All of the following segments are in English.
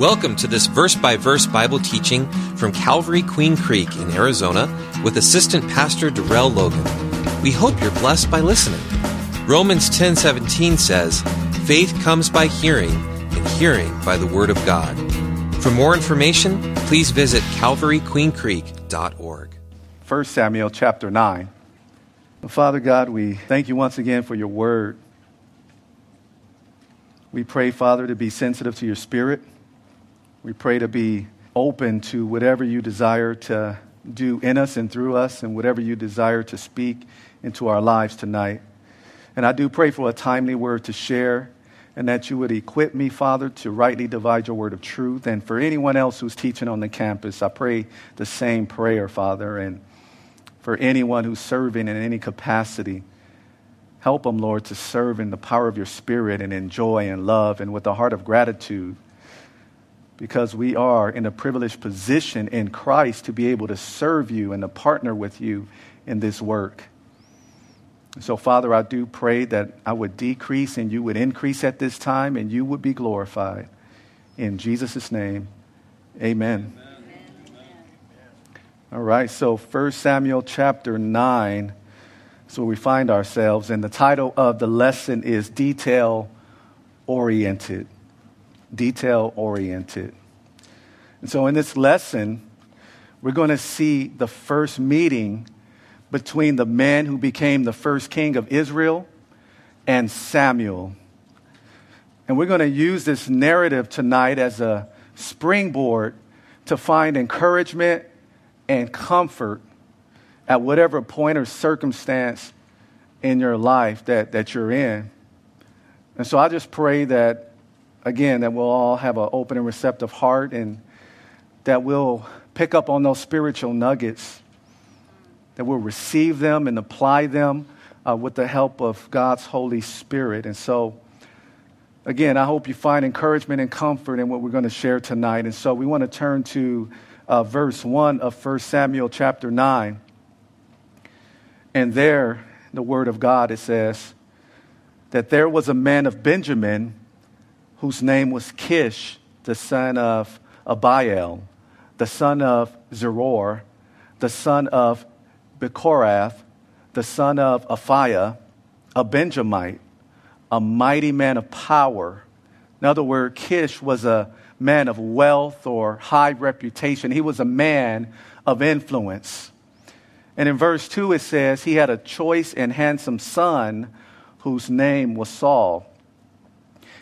Welcome to this verse by verse Bible teaching from Calvary Queen Creek in Arizona with Assistant Pastor Darrell Logan. We hope you're blessed by listening. Romans 10:17 says, "Faith comes by hearing, and hearing by the word of God." For more information, please visit calvaryqueencreek.org. 1 Samuel chapter 9. Father God, we thank you once again for your word. We pray, Father, to be sensitive to your spirit. We pray to be open to whatever you desire to do in us and through us, and whatever you desire to speak into our lives tonight. And I do pray for a timely word to share, and that you would equip me, Father, to rightly divide your word of truth. And for anyone else who's teaching on the campus, I pray the same prayer, Father. And for anyone who's serving in any capacity, help them, Lord, to serve in the power of your spirit and in joy and love and with a heart of gratitude because we are in a privileged position in Christ to be able to serve you and to partner with you in this work. So, Father, I do pray that I would decrease and you would increase at this time and you would be glorified. In Jesus' name, amen. amen. All right, so 1 Samuel chapter 9 is where we find ourselves, and the title of the lesson is Detail Oriented detail oriented. And so in this lesson, we're going to see the first meeting between the man who became the first king of Israel and Samuel. And we're going to use this narrative tonight as a springboard to find encouragement and comfort at whatever point or circumstance in your life that, that you're in. And so I just pray that again, that we'll all have an open and receptive heart and that we'll pick up on those spiritual nuggets, that we'll receive them and apply them uh, with the help of God's Holy Spirit. And so, again, I hope you find encouragement and comfort in what we're going to share tonight. And so, we want to turn to uh, verse 1 of 1 Samuel chapter 9. And there, the Word of God, it says that there was a man of Benjamin whose name was Kish, the son of Abiel, the son of Zeror, the son of Bechorath, the son of Aphiah, a Benjamite, a mighty man of power. In other words, Kish was a man of wealth or high reputation. He was a man of influence. And in verse 2, it says he had a choice and handsome son whose name was Saul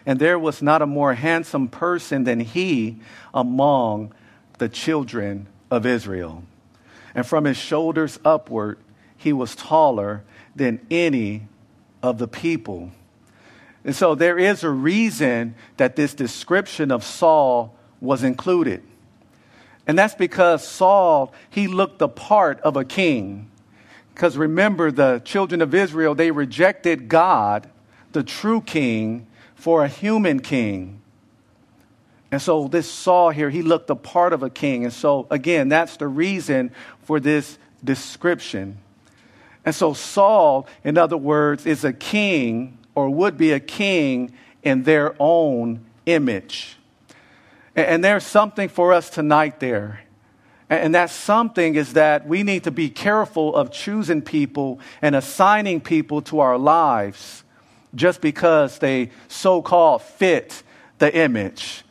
and there was not a more handsome person than he among the children of Israel. And from his shoulders upward, he was taller than any of the people. And so there is a reason that this description of Saul was included. And that's because Saul, he looked the part of a king. Because remember, the children of Israel, they rejected God, the true king, for a human king. And so this Saul here, he looked the part of a king. And so, again, that's the reason for this description. And so, Saul, in other words, is a king or would be a king in their own image. And, there's something for us tonight there. And that something is that we need to be careful of choosing people and assigning people to our lives just because they so called fit the image.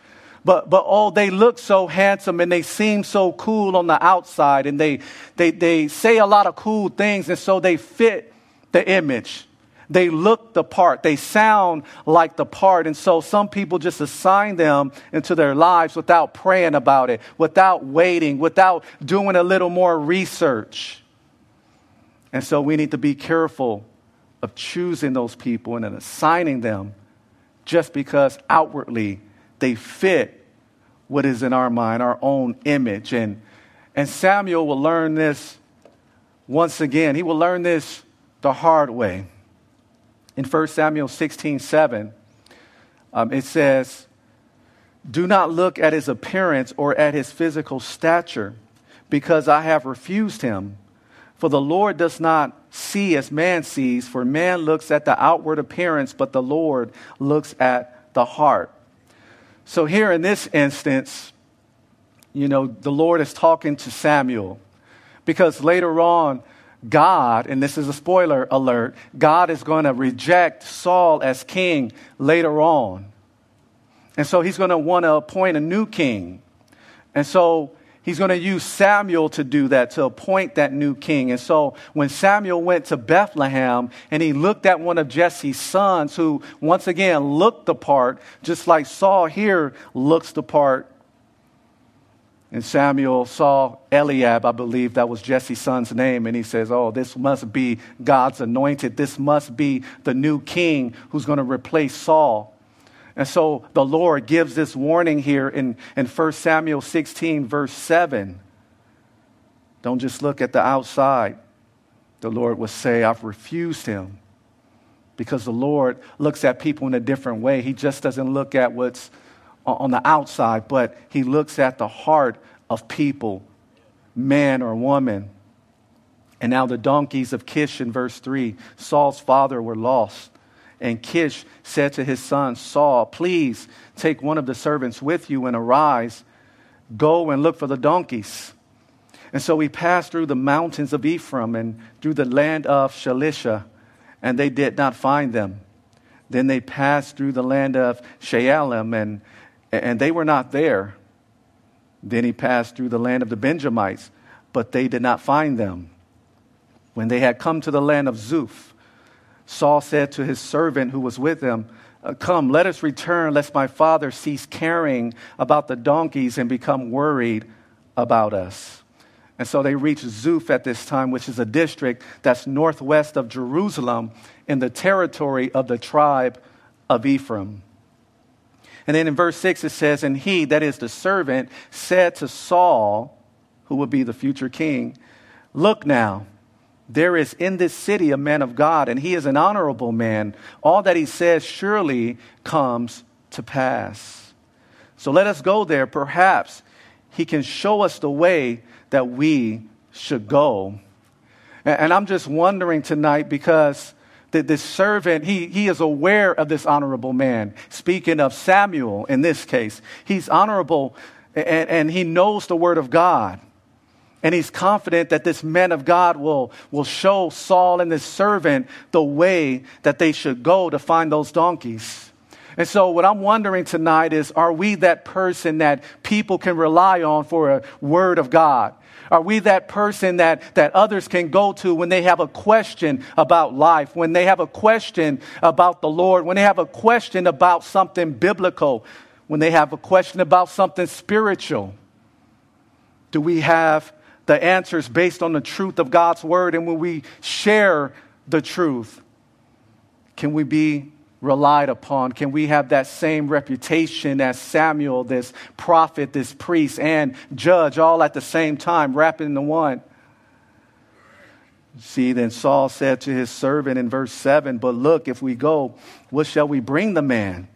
But, but oh, they look so handsome and they seem so cool on the outside and they, they, they say a lot of cool things and so they fit the image. They look the part. They sound like the part. And so some people just assign them into their lives without praying about it, without waiting, without doing a little more research. And so we need to be careful of choosing those people and then assigning them just because outwardly they fit what is in our mind, our own image. And, and Samuel will learn this once again. He will learn this the hard way. In 1 Samuel 16 7, um, it says, Do not look at his appearance or at his physical stature, because I have refused him. For the Lord does not see as man sees, for man looks at the outward appearance, but the Lord looks at the heart. So, here in this instance, you know, the Lord is talking to Samuel because later on, God, and this is a spoiler alert, God is going to reject Saul as king later on. And so he's going to want to appoint a new king. And so he's going to use Samuel to do that, to appoint that new king. And so when Samuel went to Bethlehem and he looked at one of Jesse's sons, who once again looked the part, just like Saul here looks the part, and Samuel saw Eliab, I believe that was Jesse's son's name, and he says, Oh, this must be God's anointed. This must be the new king who's going to replace Saul. And so the Lord gives this warning here in, in 1 Samuel 16, verse 7. Don't just look at the outside. The Lord will say, I've refused him. Because the Lord looks at people in a different way. He just doesn't look at what's on the outside, but He looks at the heart of people, man or woman. And now the donkeys of Kish in verse 3 Saul's father were lost. And Kish said to his son Saul, Please take one of the servants with you and arise, go and look for the donkeys. And so we passed through the mountains of Ephraim and through the land of Shalisha, and they did not find them. Then they passed through the land of Shaalim, and, and they were not there. Then he passed through the land of the Benjamites, but they did not find them. When they had come to the land of Zuph, Saul said to his servant who was with him, uh, Come, let us return, lest my father cease caring about the donkeys and become worried about us. And so they reached Zuph at this time, which is a district that's northwest of Jerusalem in the territory of the tribe of Ephraim. And then in verse 6 it says, And he, that is the servant, said to Saul, who would be the future king, Look now, there is in this city a man of God, and he is an honorable man. All that he says surely comes to pass. So let us go there. Perhaps he can show us the way that we should go. And I'm just wondering tonight because this servant, he, he is aware of this honorable man. Speaking of Samuel in this case, he's honorable and, and he knows the word of God. And he's confident that this man of God will, will show Saul and this servant the way that they should go to find those donkeys. And so, what I'm wondering tonight is are we that person that people can rely on for a word of God? Are we that person that, that others can go to when they have a question about life, when they have a question about the Lord, when they have a question about something biblical, when they have a question about something spiritual? Do we have the answers based on the truth of God's word. And when we share the truth, can we be relied upon? Can we have that same reputation as Samuel, this prophet, this priest, and judge all at the same time, wrapped into one? See, then Saul said to his servant in verse 7 But look, if we go, what shall we bring the man?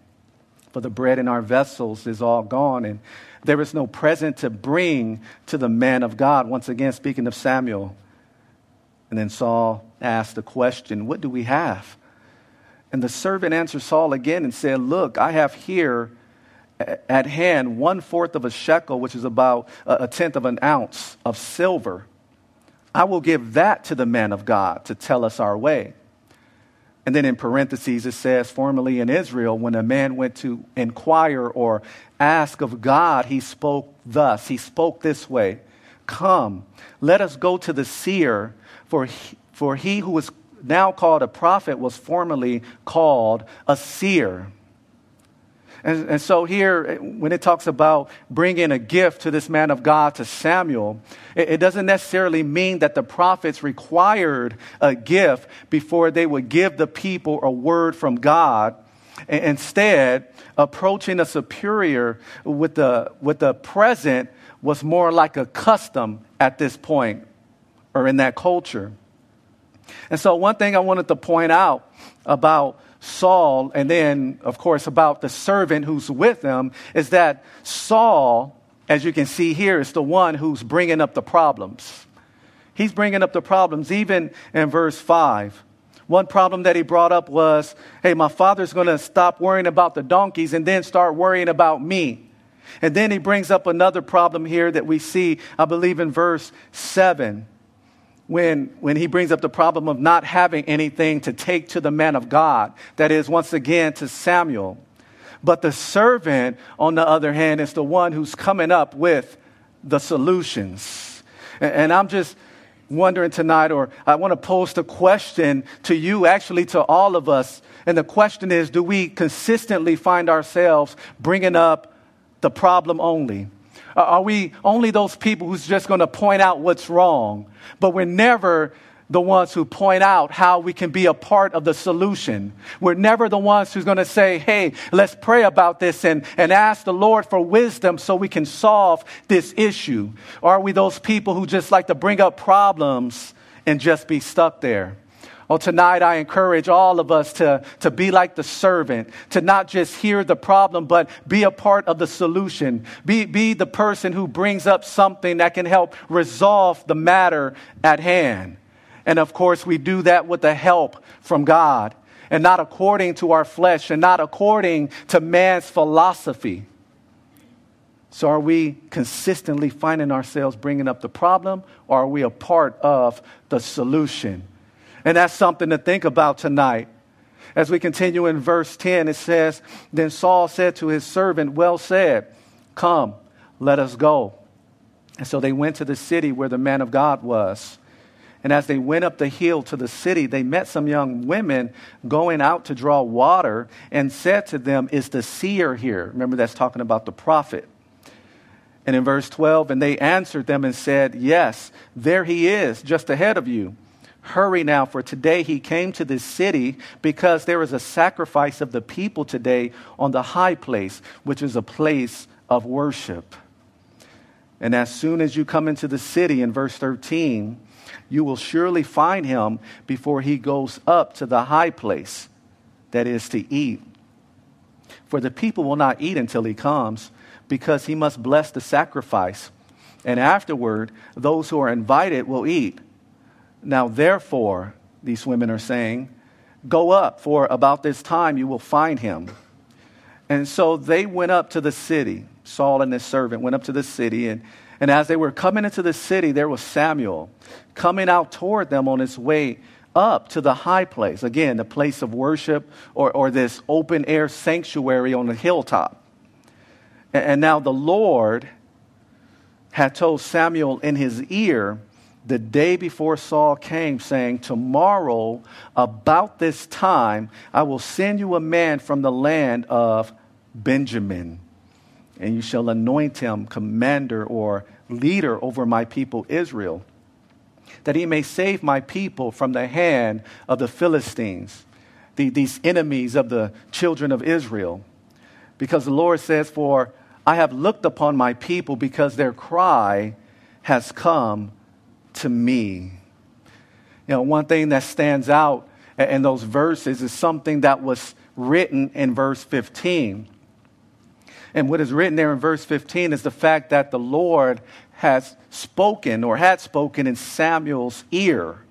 For the bread in our vessels is all gone, and there is no present to bring to the man of God. Once again, speaking of Samuel. And then Saul asked the question, What do we have? And the servant answered Saul again and said, Look, I have here at hand one fourth of a shekel, which is about a tenth of an ounce of silver. I will give that to the man of God to tell us our way. And then in parentheses, it says, formerly in Israel, when a man went to inquire or ask of God, he spoke thus. He spoke this way Come, let us go to the seer, for he, for he who is now called a prophet was formerly called a seer. And, and, so here, when it talks about bringing a gift to this man of God, to Samuel, it, it, doesn't necessarily mean that the prophets required a gift before they would give the people a word from God. Instead, approaching a superior with the, with the present was more like a custom at this point or in that culture. And so, one thing I wanted to point out about Saul, and then, of course, about the servant who's with him, is that Saul, as you can see here, is the one who's bringing up the problems. He's bringing up the problems, even in verse 5, One problem that he brought up was hey, my father's going to stop worrying about the donkeys and then start worrying about me. And then he brings up another problem here that we see, I believe, in verse 7, when, when he brings up the problem of not having anything to take to the man of God. That is, once again, to Samuel. But the servant, on the other hand, is the one who's coming up with the solutions. And, and I'm just wondering tonight, or I want to pose the question to you, actually to all of us. And the question is do we consistently find ourselves bringing up the problem only? Uh, are we only those people who's just going to point out what's wrong, but we're never the ones who point out how we can be a part of the solution. We're never the ones who's going to say, hey, let's pray about this and, and ask the Lord for wisdom so we can solve this issue. Are we those people who just like to bring up problems and just be stuck there? Well, tonight I encourage all of us to, to be like the servant, to not just hear the problem, but be a part of the solution. Be, be the person who brings up something that can help resolve the matter at hand. And of course, we do that with the help from God and not according to our flesh and not according to man's philosophy. So, are we consistently finding ourselves bringing up the problem, or are we a part of the solution? And that's something to think about tonight. As we continue in verse 10, it says, Then Saul said to his servant, Well said, come, let us go. And so they went to the city where the man of God was. And as they went up the hill to the city, they met some young women going out to draw water and said to them, Is the seer here? Remember, that's talking about the prophet. And in verse 12, and they answered them and said, Yes, there he is, just ahead of you. Hurry now, for today he came to this city because there is a sacrifice of the people today on the high place, which is a place of worship. And as soon as you come into the city, in verse 13, you will surely find him before he goes up to the high place, that is to eat. For the people will not eat until he comes, because he must bless the sacrifice. And afterward, those who are invited will eat. Now, therefore, these women are saying, Go up, for about this time you will find him. And so they went up to the city. Saul and his servant went up to the city. And, and as they were coming into the city, there was Samuel coming out toward them on his way up to the high place. Again, the place of worship or, or this open air sanctuary on the hilltop. And, and now the Lord had told Samuel in his ear the day before Saul came, saying, Tomorrow, about this time, I will send you a man from the land of Benjamin, and you shall anoint him commander or leader over my people Israel, that he may save my people from the hand of the Philistines, the, these enemies of the children of Israel. Because the Lord says, For I have looked upon my people because their cry has come to me. You know, one thing that stands out in those verses is something that was written in verse 15. And what is written there in verse 15 is the fact that the Lord has spoken or had spoken in Samuel's ear.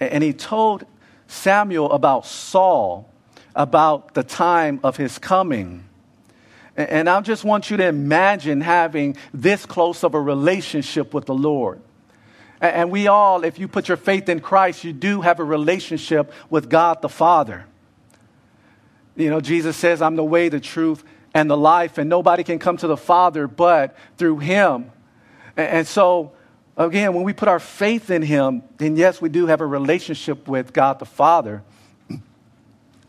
And he told Samuel about Saul, about the time of his coming. And I just want you to imagine having this close of a relationship with the Lord. And we all, if you put your faith in Christ, you do have a relationship with God the Father. You know, Jesus says, I'm the way, the truth, and the life, and nobody can come to the Father but through Him. And so, again, when we put our faith in Him, then yes, we do have a relationship with God the Father.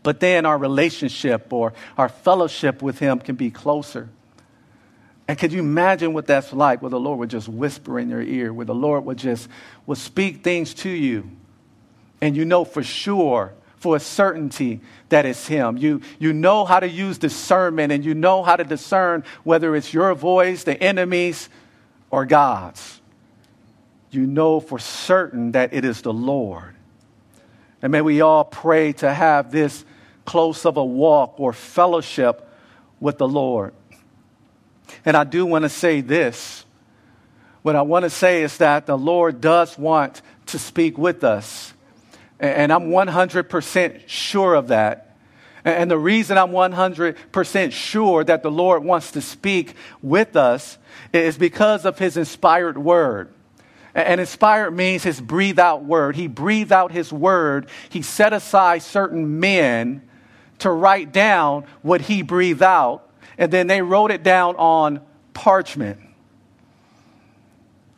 But then our relationship or our fellowship with Him can be closer. And could you imagine what that's like where the Lord would just whisper in your ear, where the Lord would just would speak things to you, and you know for sure, for a certainty, that it's Him. You, you know how to use discernment, and you know how to discern whether it's your voice, the enemy's, or God's. You know for certain that it is the Lord. And may we all pray to have this close of a walk or fellowship with the Lord. And I do want to say this. What I want to say is that the Lord does want to speak with us. And I'm 100% sure of that. And the reason I'm 100% sure that the Lord wants to speak with us is because of his inspired word. And inspired means his breathe out word. He breathed out his word. He set aside certain men to write down what he breathed out. And then they wrote it down on parchment.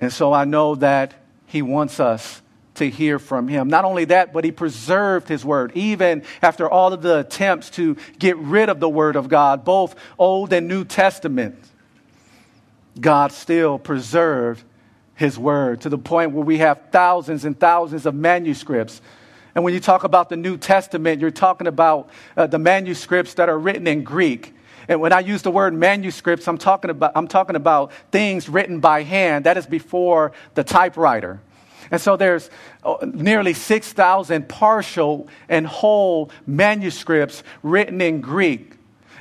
And so I know that he wants us to hear from him. Not only that, but he preserved his word. Even after all of the attempts to get rid of the word of God, both Old and New Testament, God still preserved his word to the point where we have thousands and thousands of manuscripts. And when you talk about the New Testament, you're talking about uh, the manuscripts that are written in Greek. And when I use the word manuscripts, I'm talking about, I'm talking about things written by hand. That is before the typewriter. And so there's uh, nearly 6,000 partial and whole manuscripts written in Greek.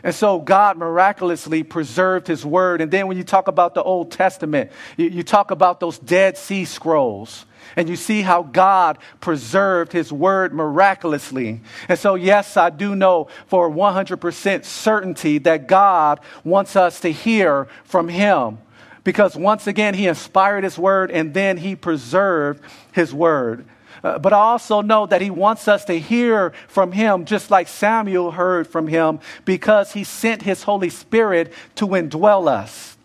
And so God miraculously preserved his word. And then when you talk about the Old Testament, you, you, talk about those Dead Sea Scrolls. And you see how God preserved his word miraculously. And so, yes, I do know for 100% certainty that God wants us to hear from him because once again, he inspired his word and then he preserved his word. Uh, but I also know that he wants us to hear from him just like Samuel heard from him because he sent his Holy Spirit to indwell us.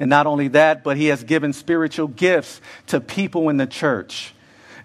And not only that, but he has given spiritual gifts to people in the church.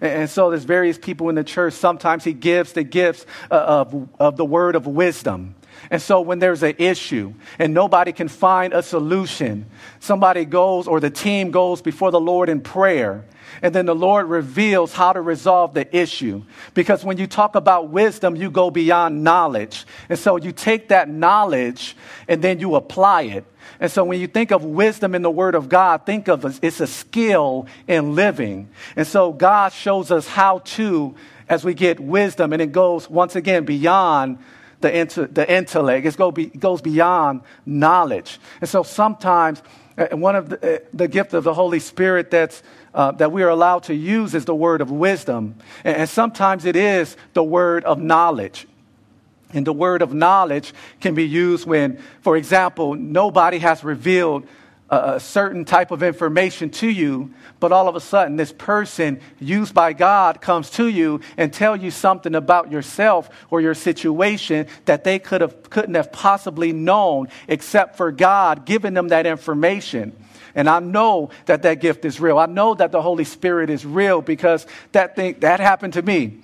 And so there's various people in the church. Sometimes he gives the gifts uh, of, of the word of wisdom. And so when there's an issue and nobody can find a solution, somebody goes or the team goes before the Lord in prayer. And then the Lord reveals how to resolve the issue. Because when you talk about wisdom, you go beyond knowledge. And so you take that knowledge and then you apply it. And so when you think of wisdom in the Word of God, think of it, it's a skill in living. And so God shows us how to as we get wisdom, and it goes once again beyond the, inter, the intellect. It go be, goes beyond knowledge. And so sometimes uh, one of the, uh, the gift of the Holy Spirit that's, uh, that we are allowed to use is the word of wisdom. And, and sometimes it is the word of knowledge. And the word of knowledge can be used when, for example, nobody has revealed a certain type of information to you, but all of a sudden this person used by God comes to you and tell you something about yourself or your situation that they could have, couldn't have possibly known except for God giving them that information. And I know that that gift is real. I know that the Holy Spirit is real because that thing that happened to me.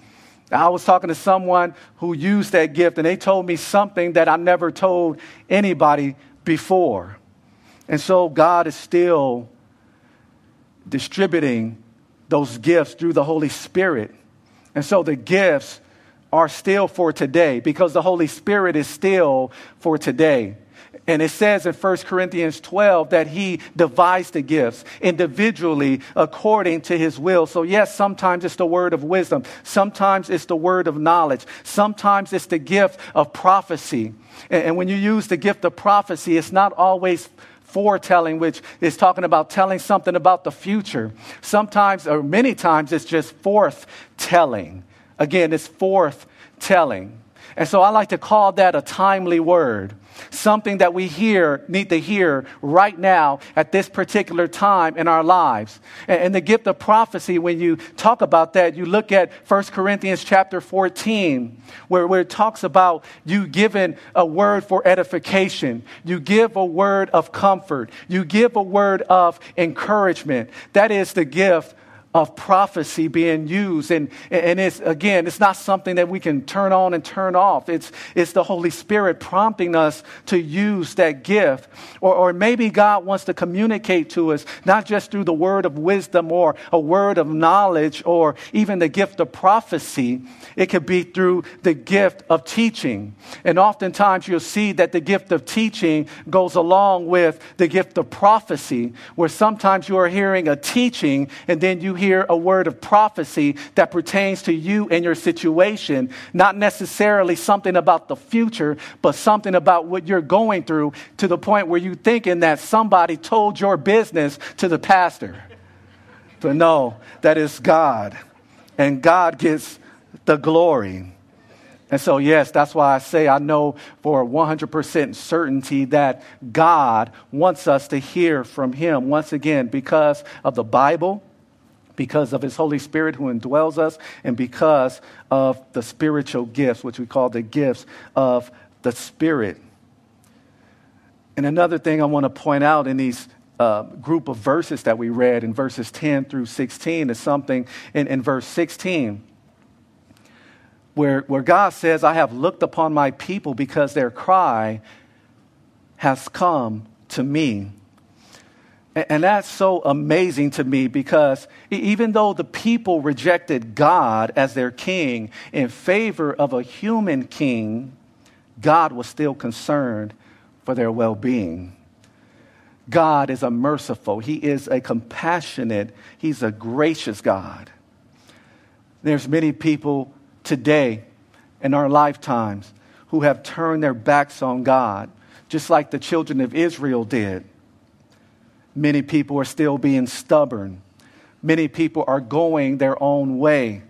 I was talking to someone who used that gift and they told me something that I never told anybody before. And so God is still distributing those gifts through the Holy Spirit. And so the gifts are still for today because the Holy Spirit is still for today. And it says in 1 Corinthians 12 that he devised the gifts individually according to his will. So, yes, sometimes it's the word of wisdom. Sometimes it's the word of knowledge. Sometimes it's the gift of prophecy. And, when you use the gift of prophecy, it's not always foretelling, which is talking about telling something about the future. Sometimes, or many times, it's just forth telling. Again, it's forth telling. And so I like to call that a timely word something that we hear, need to hear right now at this particular time in our lives. And, the gift of prophecy, when you talk about that, you look at 1 Corinthians chapter 14, where, where it talks about you giving a word for edification. You give a word of comfort. You give a word of encouragement. That is the gift of prophecy being used. And, and it's, again, it's not something that we can turn on and turn off. It's, it's the Holy Spirit prompting us to use that gift. Or, or maybe God wants to communicate to us, not just through the word of wisdom or a word of knowledge or even the gift of prophecy. It could be through the gift of teaching. And oftentimes you'll see that the gift of teaching goes along with the gift of prophecy, where sometimes you are hearing a teaching and then you hear a word of prophecy that pertains to you and your situation, not necessarily something about the future, but something about what you're going through to the point where you're thinking that somebody told your business to the pastor. But no, that is God. and God gets the glory. And so, yes, that's why I say I know for 100% certainty that God wants us to hear from Him once again because of the Bible, because of His Holy Spirit who indwells us, and because of the spiritual gifts, which we call the gifts of the Spirit. And another thing I want to point out in these uh, group of verses that we read in verses 10 through 16 is something in, in verse 16 where, where God says, I have looked upon my people because their cry has come to me. And, that's so amazing to me because even though the people rejected God as their king in favor of a human king, God was still concerned for their well being. God is a merciful, He is a compassionate, He's a gracious God. There's many people today in our lifetimes who have turned their backs on God, just like the children of Israel did. Many people are still being stubborn. Many people are going their own way.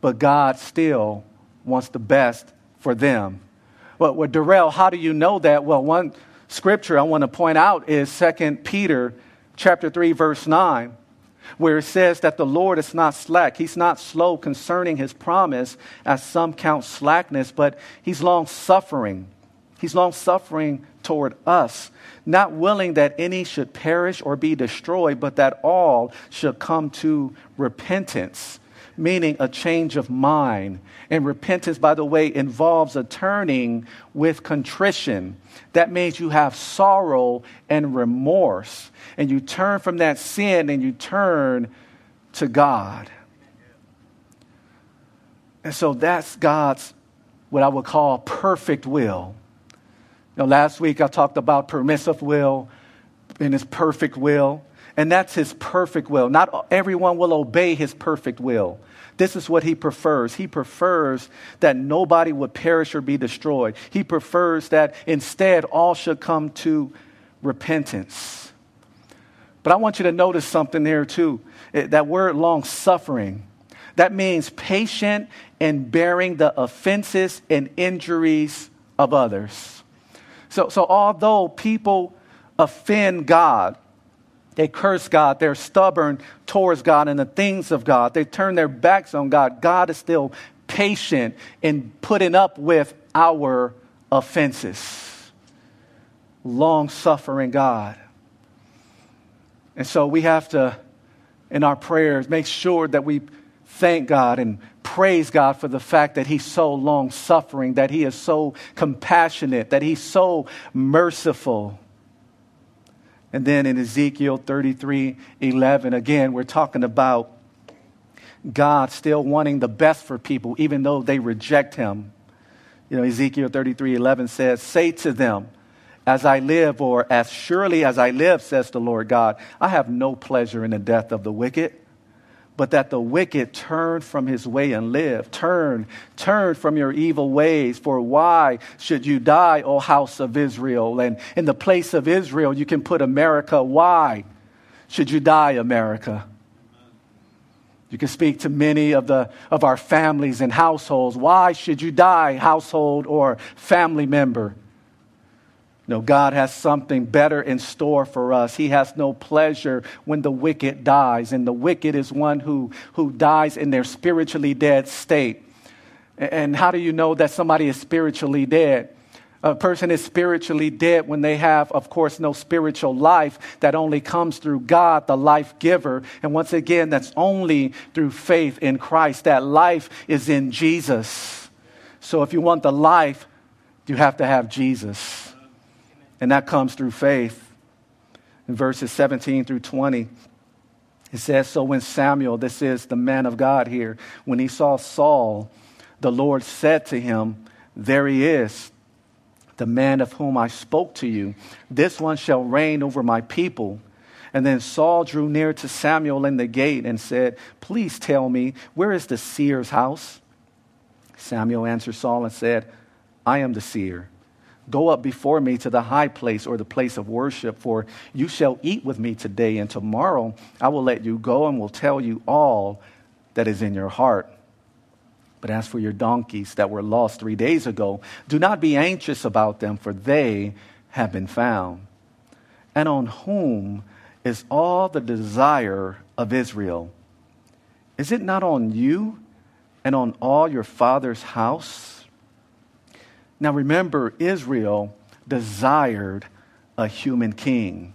But God still wants the best for them. Well, well Darrell, how do you know that? Well, one scripture I want to point out is 2 Peter chapter 3 verse 9 where it says that the Lord is not slack. He's not slow concerning his promise, as some count slackness, but he's long suffering. He's long suffering toward us, not willing that any should perish or be destroyed, but that all should come to repentance meaning a change of mind. And repentance, by the way, involves a turning with contrition. That means you have sorrow and remorse, and you turn from that sin and you turn to God. And so that's God's, what I would call perfect will. You know, last week I talked about permissive will and his perfect will. And that's his perfect will. Not everyone will obey his perfect will. This is what he prefers. He prefers that nobody would perish or be destroyed. He prefers that instead all should come to repentance. But I want you to notice something there too. Eh, that word long suffering, that means patient and bearing the offenses and injuries of others. So, so although people offend God, they curse God. They're stubborn towards God and the things of God. They turn their backs on God. God is still patient in putting up with our offenses. Long suffering God. And so we have to, in our prayers, make sure that we thank God and praise God for the fact that He's so long suffering, that He is so compassionate, that He's so merciful. And then in Ezekiel 33 11, again, we're talking about God still wanting the best for people, even though they reject Him. You know, Ezekiel 33 11 says, Say to them, as I live, or as surely as I live, says the Lord God, I have no pleasure in the death of the wicked but that the wicked turn from his way and live. Turn, turn from your evil ways. For why should you die, O house of Israel? And in the place of Israel, you can put America. Why should you die, America? You can speak to many of, the, of our families and households. Why should you die, household or family member? No, God has something better in store for us. He has no pleasure when the wicked dies, and the wicked is one who, who dies in their spiritually dead state. And how do you know that somebody is spiritually dead? A person is spiritually dead when they have, of course, no spiritual life that only comes through God, the life giver. And once again, that's only through faith in Christ. That life is in Jesus. So if you want the life, you have to have Jesus. And that comes through faith. In verses 17 through 20, it says So when Samuel, this is the man of God here, when he saw Saul, the Lord said to him, There he is, the man of whom I spoke to you. This one shall reign over my people. And then Saul drew near to Samuel in the gate and said, Please tell me, where is the seer's house? Samuel answered Saul and said, I am the seer. Go up before me to the high place or the place of worship, for you shall eat with me today, and tomorrow I will let you go and will tell you all that is in your heart. But as for your donkeys that were lost three days ago, do not be anxious about them, for they have been found. And on whom is all the desire of Israel? Is it not on you and on all your father's house? Now remember, Israel desired a human king.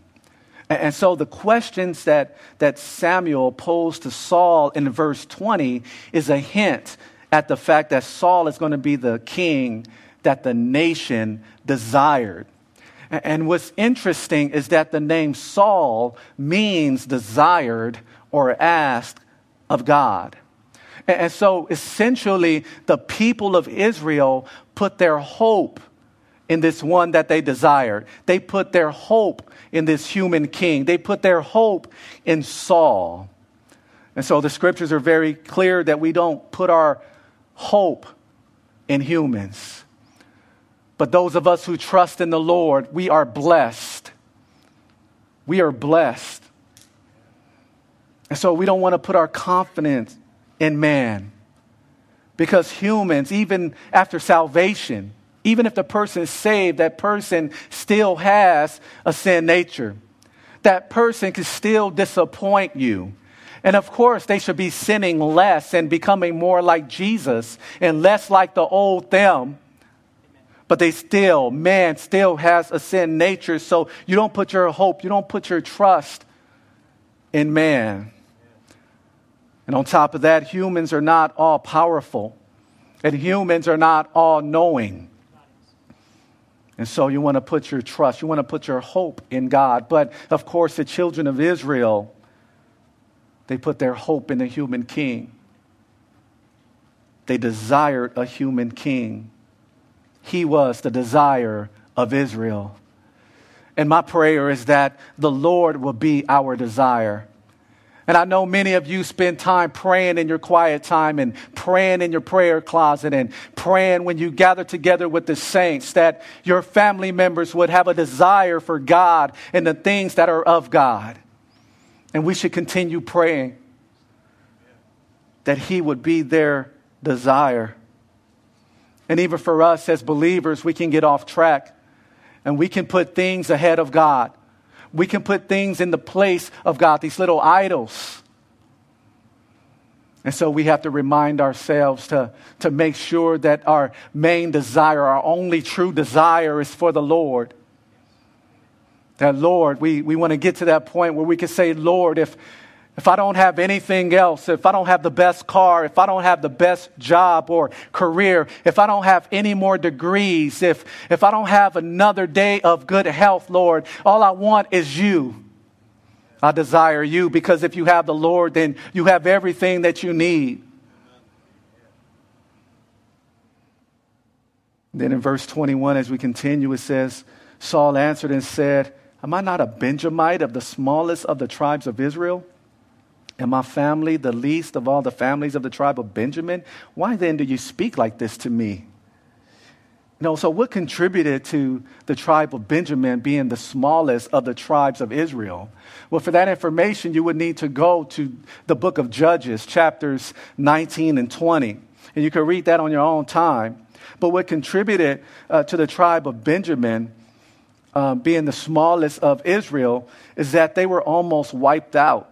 And so the questions that, that Samuel posed to Saul in verse 20 is a hint at the fact that Saul is going to be the king that the nation desired. And what's interesting is that the name Saul means desired or asked of God. And so essentially, the people of Israel put their hope in this one that they desired. They put their hope in this human king. They put their hope in Saul. And so the scriptures are very clear that we don't put our hope in humans. But those of us who trust in the Lord, we are blessed. We are blessed. And so we don't want to put our confidence in man. Because humans, even after salvation, even if the person is saved, that person still has a sin nature. That person can still disappoint you. And of course, they should be sinning less and becoming more like Jesus and less like the old them but they still, man still has a sin nature. So you don't put your hope, you don't put your trust in man. And on top of that, humans are not all powerful, and humans are not all knowing. And so you want to put your trust, you want to put your hope in God. But of course, the children of Israel, they put their hope in a human king. They desired a human king. He was the desire of Israel. And my prayer is that the Lord will be our desire. And I know many of you spend time praying in your quiet time and praying in your prayer closet and praying when you gather together with the saints that your family members would have a desire for God and the things that are of God. And we should continue praying that He would be their desire. And even for us as believers, we can get off track and we can put things ahead of God. We can put things in the place of God, these little idols. And so we have to remind ourselves to, to make sure that our main desire, our only true desire, is for the Lord. That, Lord, we, we want to get to that point where we can say, Lord, if, if I don't have anything else, if I don't have the best car, if I don't have the best job or career, if I don't have any more degrees, if, if I don't have another day of good health, Lord, all I want is you. I desire you because if you have the Lord, then you have everything that you need. Then in verse 21, as we continue, it says, Saul answered and said, Am I not a Benjamite of the smallest of the tribes of Israel? And my family the least of all the families of the tribe of Benjamin? Why then do you speak like this to me? Know, so what contributed to the tribe of Benjamin being the smallest of the tribes of Israel? Well, for that information, you would need to go to the book of Judges, chapters 19 and 20. And you can read that on your own time. But what contributed uh, to the tribe of Benjamin uh, being the smallest of Israel is that they were almost wiped out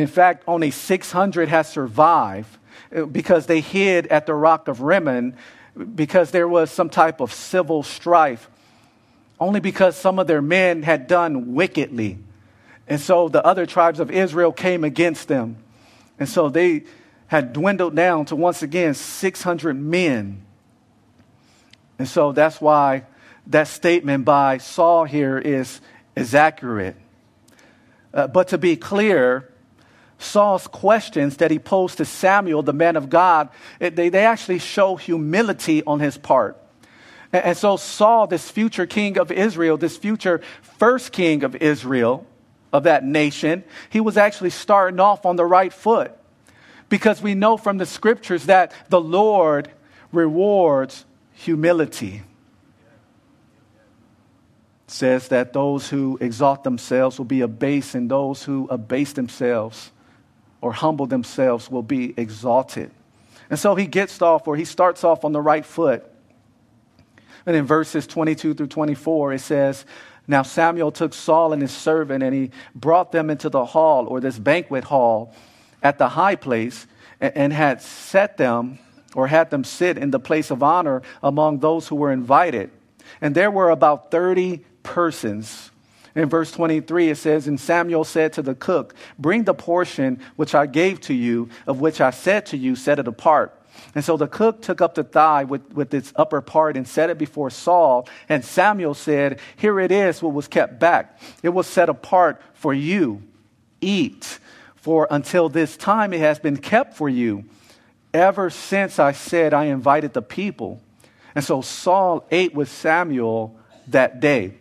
in fact, only 600 has survived uh, because they hid at the rock of Rimmon because there was some type of civil strife, only because some of their men had done wickedly. And so the other tribes of Israel came against them. And so they had dwindled down to once again 600 men. And so that's why that statement by Saul here is, is accurate. Uh, but to be clear, Saul's questions that he posed to Samuel, the man of God, they, they actually show humility on his part. And, and so, Saul, this future king of Israel, this future first king of Israel, of that nation, he was actually starting off on the right foot. Because we know from the scriptures that the Lord rewards humility. It says that those who exalt themselves will be abased, and those who abase themselves or humble themselves will be exalted. And so he gets off, or he starts off on the right foot. And in verses 22 through 24, it says, Now Samuel took Saul and his servant, and he brought them into the hall, or this banquet hall, at the high place, and had set them, or had them sit in the place of honor among those who were invited. And there were about 30 persons. In verse 23, it says, And Samuel said to the cook, Bring the portion which I gave to you, of which I said to you, set it apart. And so the cook took up the thigh with, with its upper part and set it before Saul. And Samuel said, Here it is, what was kept back. It was set apart for you. Eat, for until this time it has been kept for you. Ever since I said I invited the people. And so Saul ate with Samuel that day.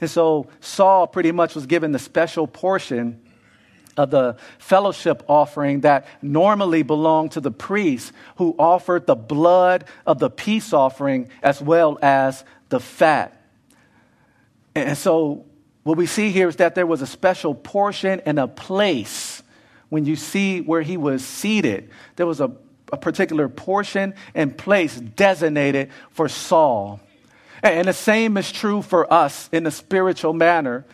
And so Saul pretty much was given the special portion of the fellowship offering that normally belonged to the priest who offered the blood of the peace offering as well as the fat. And so what we see here is that there was a special portion and a place when you see where he was seated. There was a, a particular portion and place designated for Saul. And the same is true for us in a spiritual manner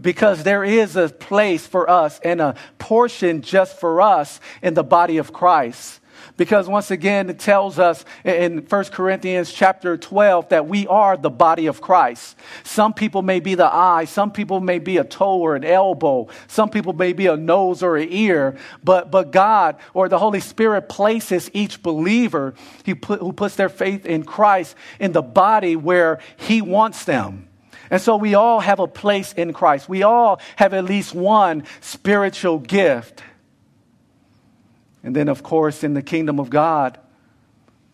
because there is a place for us and a portion just for us in the body of Christ. Because once again, it tells us in 1 Corinthians chapter 12 that we are the body of Christ. Some people may be the eye, some people may be a toe or an elbow, some people may be a nose or an ear, but, but God or the Holy Spirit places each believer put, who puts their faith in Christ in the body where He wants them. And so we all have a place in Christ. We all have at least one spiritual gift. And then, of course, in the kingdom of God,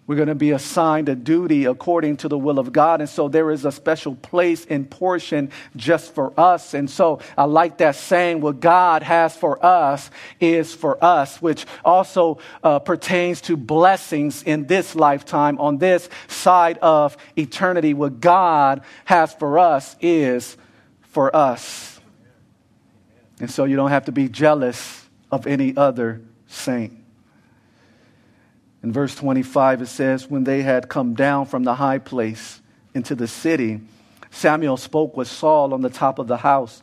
we're going to be assigned a duty according to the will of God. And so there is a special place and portion just for us. And so I like that saying, what God has for us is for us, which also uh, pertains to blessings in this lifetime, on this side of eternity. What God has for us is for us. And so you don't have to be jealous of any other saint. In verse 25, it says, When they had come down from the high place into the city, Samuel spoke with Saul on the top of the house.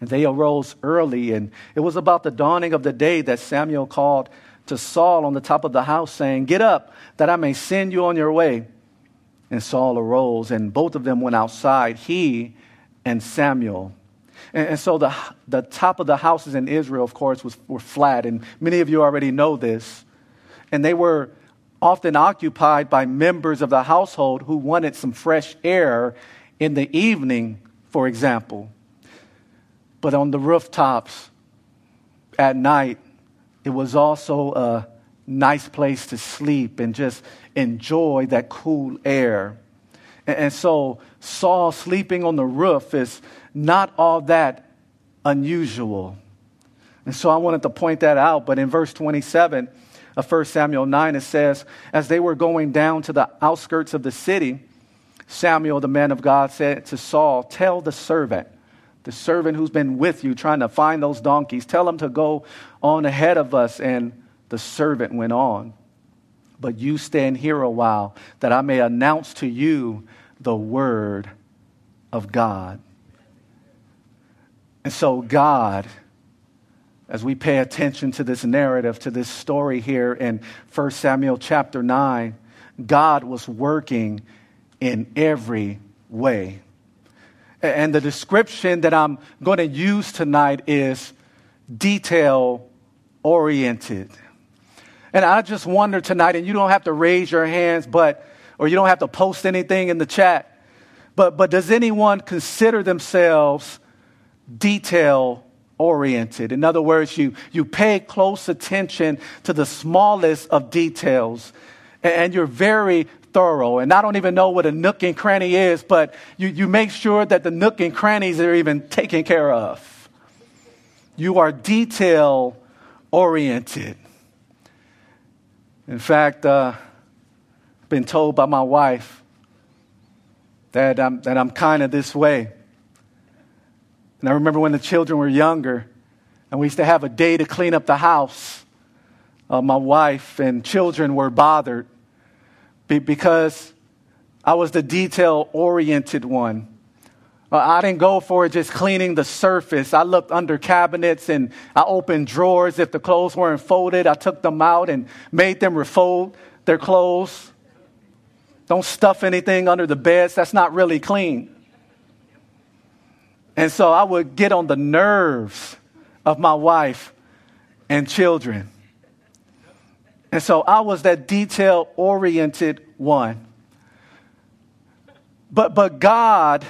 And they arose early, and it was about the dawning of the day that Samuel called to Saul on the top of the house, saying, Get up, that I may send you on your way. And Saul arose, and both of them went outside, he and Samuel. And, and so the, the top of the houses in Israel, of course, was, were flat, and many of you already know this and they were often occupied by members of the household who wanted some fresh air in the evening, for example. But on the rooftops at night, it was also a nice place to sleep and just enjoy that cool air. And, so Saul sleeping on the roof is not all that unusual. And so I wanted to point that out. But in verse 27, of 1 Samuel 9, it says, As they were going down to the outskirts of the city, Samuel, the man of God, said to Saul, Tell the servant, the servant who's been with you trying to find those donkeys, tell him to go on ahead of us. And the servant went on. But you stand here a while, that I may announce to you the word of God. And so, God, as we pay attention to this narrative, to this story here in 1 Samuel chapter 9, God was working in every way. And the description that I'm going to use tonight is detail oriented. And I just wonder tonight, and you don't have to raise your hands, but, or you don't have to post anything in the chat, but, but does anyone consider themselves detail oriented. In other words, you, you pay close attention to the smallest of details and you're very thorough. And I don't even know what a nook and cranny is, but you, you make sure that the nook and crannies are even taken care of. You are detail oriented. In fact, uh, been told by my wife that I'm, that I'm kind of this way. And I remember when the children were younger, And we used to have a day to clean up the house. Uh, my wife and children were bothered be- because I was the detail oriented one. Uh, I didn't go for just cleaning the surface. I looked under cabinets and I opened drawers. If the clothes weren't folded, I took them out and made them refold their clothes. Don't stuff anything under the beds. That's not really clean. And so I would get on the nerves of my wife and children. And so I was that detail oriented one. But, but God,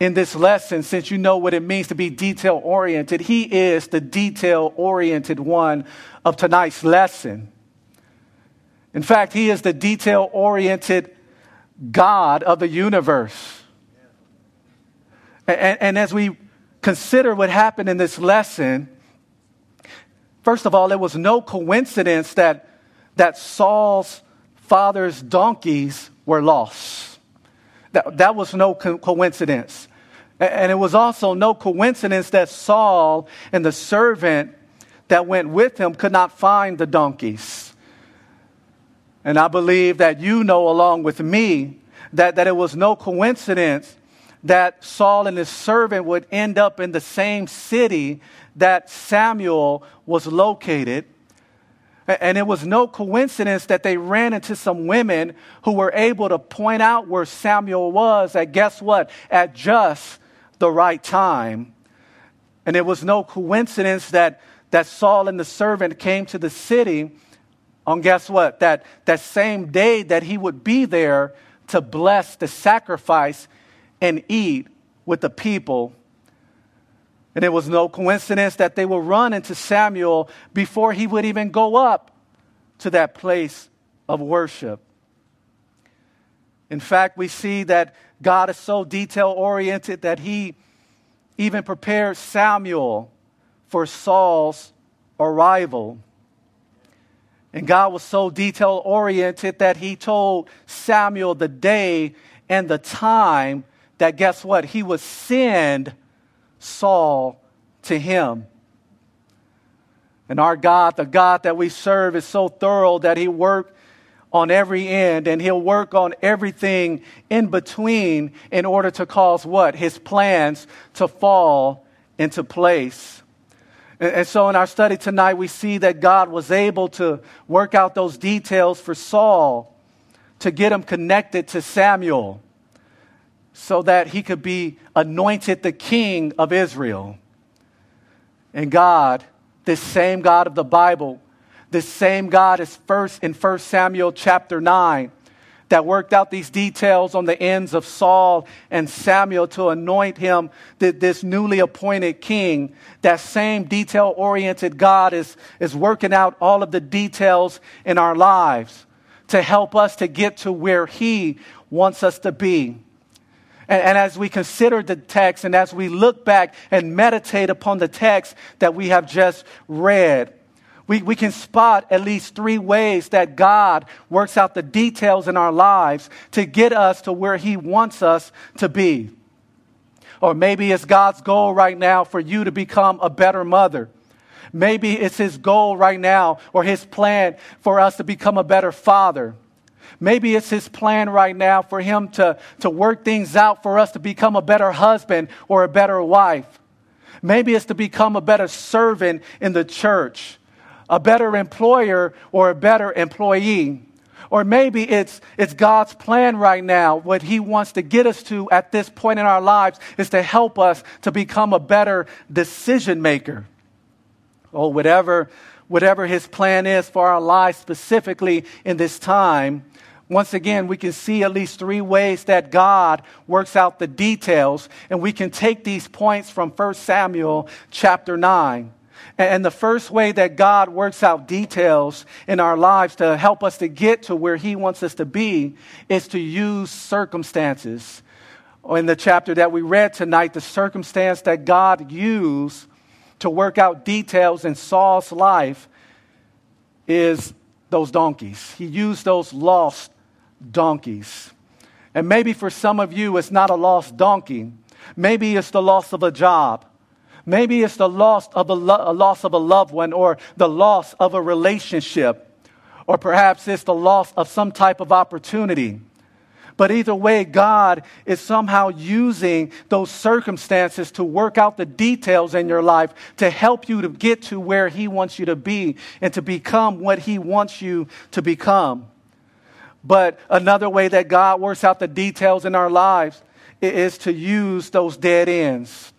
in this lesson, since you know what it means to be detail oriented, He is the detail oriented one of tonight's lesson. In fact, He is the detail oriented God of the universe. And, and, as we consider what happened in this lesson, first of all, it was no coincidence that, that Saul's father's donkeys were lost. That, that was no co- coincidence. And it was also no coincidence that Saul and the servant that went with him could not find the donkeys. And I believe that you know, along with me, that, that it was no coincidence that Saul and his servant would end up in the same city that Samuel was located. And it was no coincidence that they ran into some women who were able to point out where Samuel was at guess what? At just the right time. And it was no coincidence that, that Saul and the servant came to the city on guess what? That, that same day that he would be there to bless the sacrifice and eat with the people. And it was no coincidence that they would run into Samuel before he would even go up to that place of worship. In fact, we see that God is so detail oriented that he even prepared Samuel for Saul's arrival. And God was so detail oriented that he told Samuel the day and the time that guess what? He would send Saul to him. And our God, the God that we serve, is so thorough that he worked on every end and he'll work on everything in between in order to cause what? His plans to fall into place. And, so in our study tonight, we see that God was able to work out those details for Saul to get him connected to Samuel so that he could be anointed the king of Israel. And God, this same God of the Bible, this same God is first in 1 Samuel chapter 9 that worked out these details on the ends of Saul and Samuel to anoint him this newly appointed king. That same detail oriented God is, is working out all of the details in our lives to help us to get to where he wants us to be. And, and, as we consider the text and as we look back and meditate upon the text that we have just read, we, we can spot at least three ways that God works out the details in our lives to get us to where He wants us to be. Or maybe it's God's goal right now for you to become a better mother. Maybe it's His goal right now or His plan for us to become a better father. Maybe it's his plan right now for him to, to work things out for us to become a better husband or a better wife. Maybe it's to become a better servant in the church, a better employer or a better employee. Or maybe it's, it's God's plan right now. What He wants to get us to at this point in our lives is to help us to become a better decision maker. Or whatever, whatever His plan is for our lives specifically in this time, once again, we can see at least three ways that God works out the details, and we can take these points from 1 Samuel chapter 9. And the first way that God works out details in our lives to help us to get to where He wants us to be is to use circumstances. In the chapter that we read tonight, the circumstance that God used to work out details in Saul's life is those donkeys. He used those lost donkeys. And maybe for some of you, it's not a lost donkey. Maybe it's the loss of a job. Maybe it's the loss of a, lo- a loss of a loved one or the loss of a relationship. Or perhaps it's the loss of some type of opportunity. But either way, God is somehow using those circumstances to work out the details in your life to help you to get to where He wants you to be and to become what He wants you to become. But another way that God works out the details in our lives is to use those dead ends.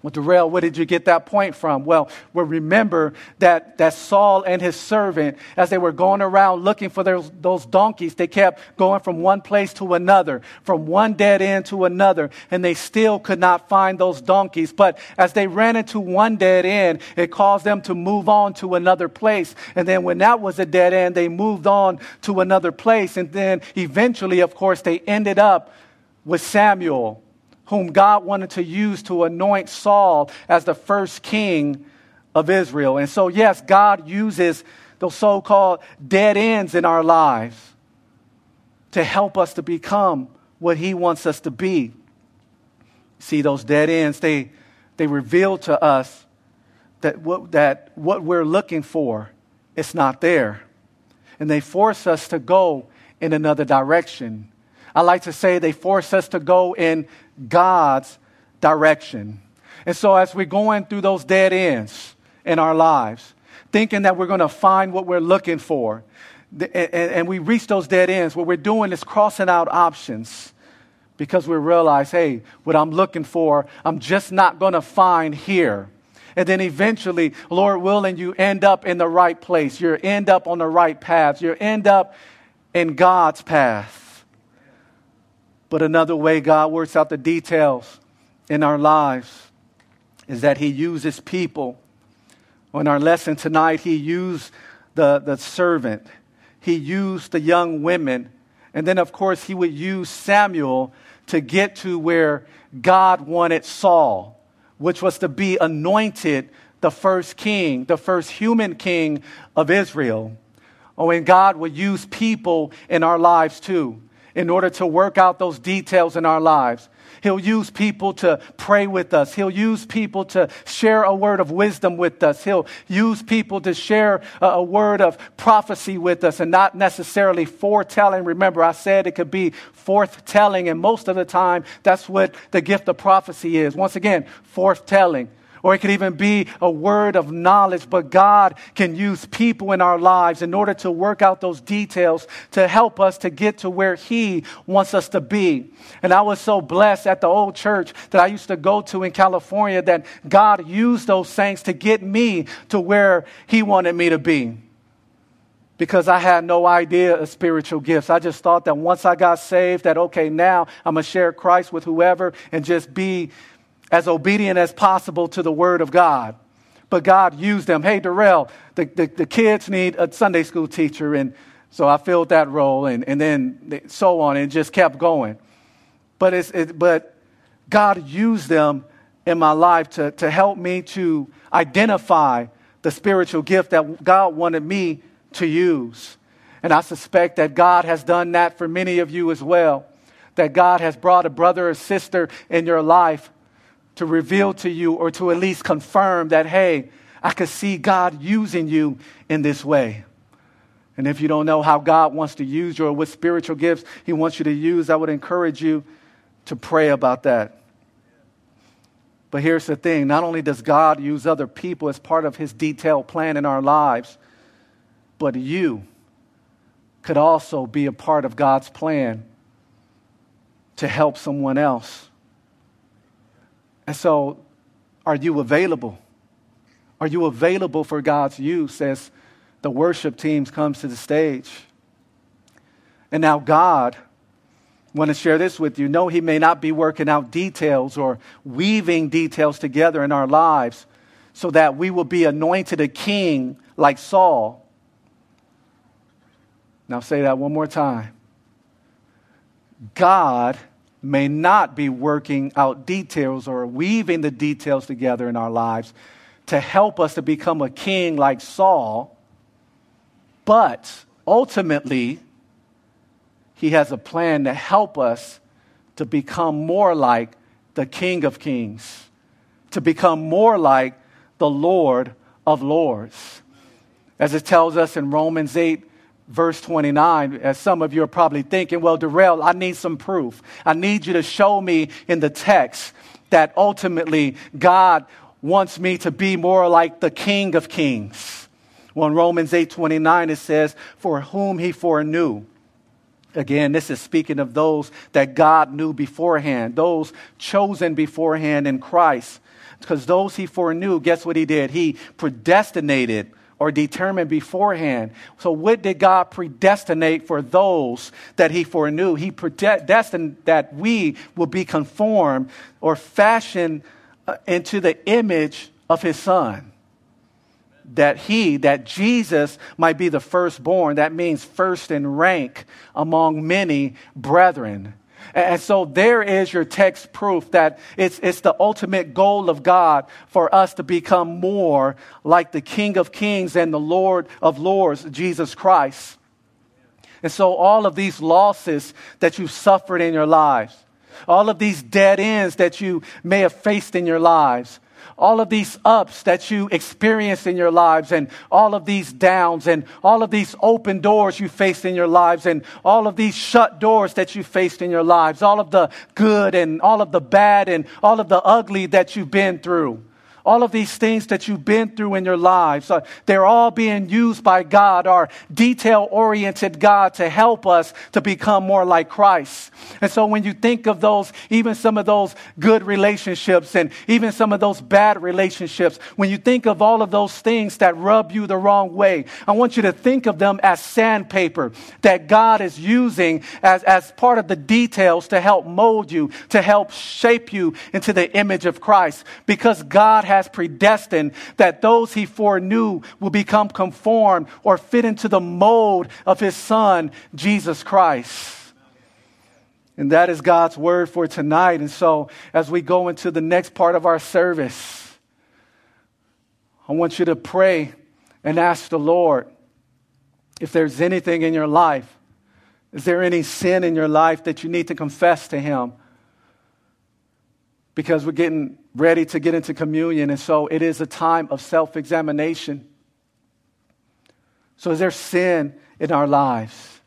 Well, Darrell, where did you get that point from? Well, we remember that, that Saul and his servant, as they were going around looking for those, those donkeys, they kept going from one place to another, from one dead end to another, and they still could not find those donkeys. But as they ran into one dead end, it caused them to move on to another place. And then when that was a dead end, they moved on to another place. And then eventually, of course, they ended up with Samuel whom God wanted to use to anoint Saul as the first king of Israel. And so, yes, God uses those so called dead ends in our lives to help us to become what He wants us to be. See, those dead ends, they, they reveal to us that what, that what we're looking for is not there. And they force us to go in another direction. I like to say they force us to go in God's direction. And so, as we're going through those dead ends in our lives, thinking that we're going to find what we're looking for, and we reach those dead ends, what we're doing is crossing out options because we realize, hey, what I'm looking for, I'm just not going to find here. And then eventually, Lord willing, you end up in the right place. You end up on the right path. You end up in God's path. But another way God works out the details in our lives is that He uses people. In our lesson tonight, He used the, the servant, He used the young women, and then, of course, He would use Samuel to get to where God wanted Saul, which was to be anointed the first king, the first human king of Israel. Oh, and God would use people in our lives too in order to work out those details in our lives. He'll use people to pray with us. He'll use people to share a word of wisdom with us. He'll use people to share a, word of prophecy with us and not necessarily foretelling. Remember, I said it could be forthtelling, and most of the time, that's what the gift of prophecy is. Once again, forthtelling. Or it could even be a word of knowledge, but God can use people in our lives in order to work out those details to help us to get to where He wants us to be. And I was so blessed at the old church that I used to go to in California that God used those things to get me to where He wanted me to be because I had no idea of spiritual gifts. I just thought that once I got saved, that okay, now I'm gonna share Christ with whoever and just be as obedient as possible to the Word of God. But God used them. Hey, Darrell, the, the, the kids need a Sunday school teacher. And so I filled that role, and, and then so on, and just kept going. But, it's, it, but God used them in my life to, to help me to identify the spiritual gift that God wanted me to use. And I suspect that God has done that for many of you as well. That God has brought a brother or sister in your life to reveal to you or to at least confirm that, hey, I could see God using you in this way. And if you don't know how God wants to use you or what spiritual gifts He wants you to use, I would encourage you to pray about that. But here's the thing not only does God use other people as part of His detailed plan in our lives, but you could also be a part of God's plan to help someone else. And so, are you available? Are you available for God's use as the worship teams comes to the stage? And now God, want to share this with you. No, He may not be working out details or weaving details together in our lives so that we will be anointed a king like Saul. Now say that one more time. God may not be working out details or weaving the details together in our lives to help us to become a king like Saul, but ultimately, he has a plan to help us to become more like the King of Kings to become more like the Lord of Lords. As it tells us in Romans 8, verse 29, as some of you are probably thinking, well, Darrell, I need some proof. I need you to show me in the text that ultimately God wants me to be more like the King of Kings. Well, in Romans 8 29, it says, For whom he foreknew. Again, this is speaking of those that God knew beforehand, those chosen beforehand in Christ. Because those he foreknew, guess what he did? He predestinated or determined beforehand. So, what did God predestinate for those that He foreknew? He predestined that we will be conformed or fashioned uh, into the image of His Son. That He, that Jesus might be the firstborn. That means first in rank among many brethren. And so there is your text proof that it's, it's the ultimate goal of God for us to become more like the King of Kings and the Lord of Lords, Jesus Christ. And so all of these losses that you've suffered in your lives, all of these dead ends that you may have faced in your lives, all of these ups that you experience in your lives and all of these downs and all of these open doors you faced in your lives and all of these shut doors that you faced in your lives, all of the good and all of the bad and all of the ugly that you've been through all of these things that you've been through in your lives, uh, they're all being used by God, our detail oriented God, to help us to become more like Christ. And so when you think of those, even some of those good relationships and even some of those bad relationships, when you think of all of those things that rub you the wrong way, I want you to think of them as sandpaper that God is using as, as part of the details to help mold you, to help shape you into the image of Christ. Because God has has predestined that those he foreknew will become conformed or fit into the mold of his son, Jesus Christ. And that is God's word for tonight. And so, as we go into the next part of our service, I want you to pray and ask the Lord if there's anything in your life. Is there any sin in your life that you need to confess to Him? Because we're getting ready to get into communion. And so it is a time of self examination. So, is there sin in our lives?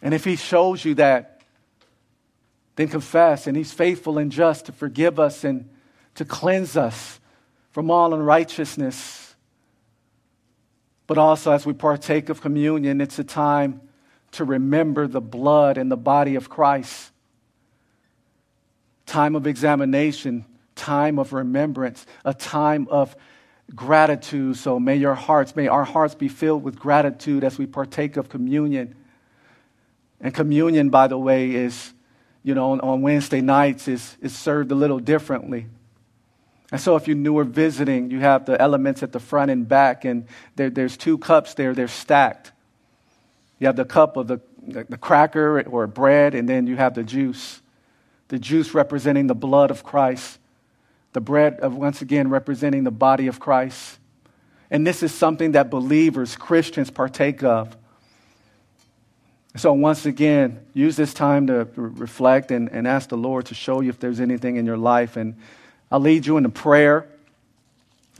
And if He shows you that, then confess. And He's faithful and just to forgive us and to cleanse us from all unrighteousness. But also, as we partake of communion, it's a time to remember the blood and the body of Christ. Time of examination time of remembrance, a time of gratitude. So may your hearts, may our hearts be filled with gratitude as we partake of communion. And communion, by the way, is, you know, on, on Wednesday nights is, is served a little differently. And so, if you're newer visiting, you have the elements at the front and back, and there, there's two cups there, they're stacked. You have the cup of the, the cracker or bread, and then you have the juice. The juice representing the blood of Christ the bread of once again representing the body of Christ. And this is something that believers, Christians, partake of. So, once again, use this time to reflect and, and ask the Lord to show you if there's anything in your life. And I'll lead you into prayer,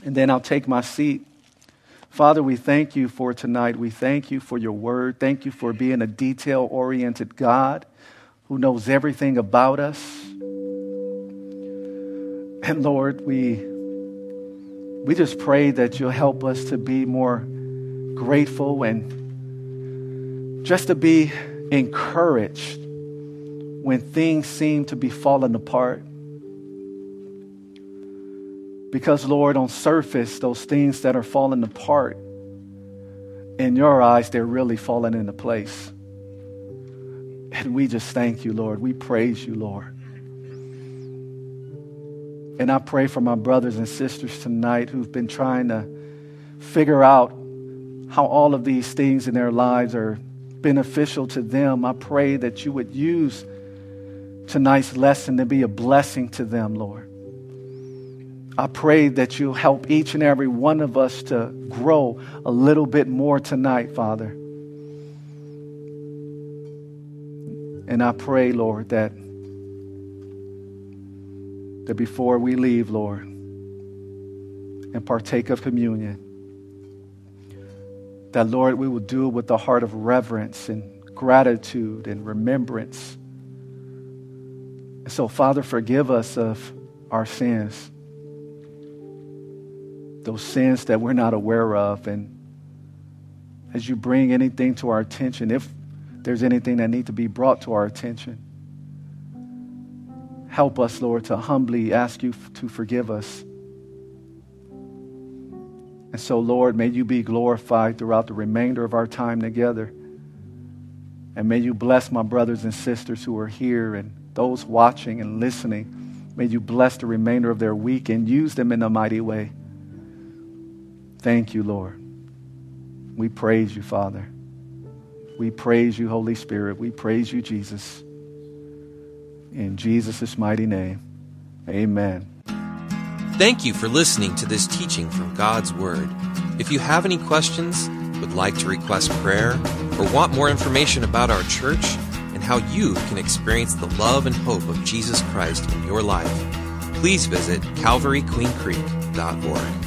and then I'll take my seat. Father, we thank you for tonight. We thank you for your word. Thank you for being a detail oriented God who knows everything about us. And Lord, we, we just pray that you'll help us to be more grateful and just to be encouraged when things seem to be falling apart. Because, Lord, on surface, those things that are falling apart, in your eyes, they're really falling into place. And we just thank you, Lord. We praise you, Lord. And I pray for my brothers and sisters tonight who've been trying to figure out how all of these things in their lives are beneficial to them. I pray that you would use tonight's lesson to be a blessing to them, Lord. I pray that you'll help each and every one of us to grow a little bit more tonight, Father. And I pray, Lord, that that before we leave, Lord, and partake of communion, that, Lord, we will do it with the heart of reverence and gratitude and remembrance. And so, Father, forgive us of our sins, those sins that we're not aware of. And as you bring anything to our attention, if there's anything that needs to be brought to our attention, help us, Lord, to humbly ask you to forgive us. And so, Lord, may you be glorified throughout the remainder of our time together. And may you bless my brothers and sisters who are here and those watching and listening. May you bless the remainder of their week and use them in a mighty way. Thank you, Lord. We praise you, Father. We praise you, Holy Spirit. We praise you, Jesus. In Jesus' mighty name, amen. Thank you for listening to this teaching from God's Word. If you have any questions, would like to request prayer, or want more information about our church and how you can experience the love and hope of Jesus Christ in your life, please visit calvaryqueencreek.org.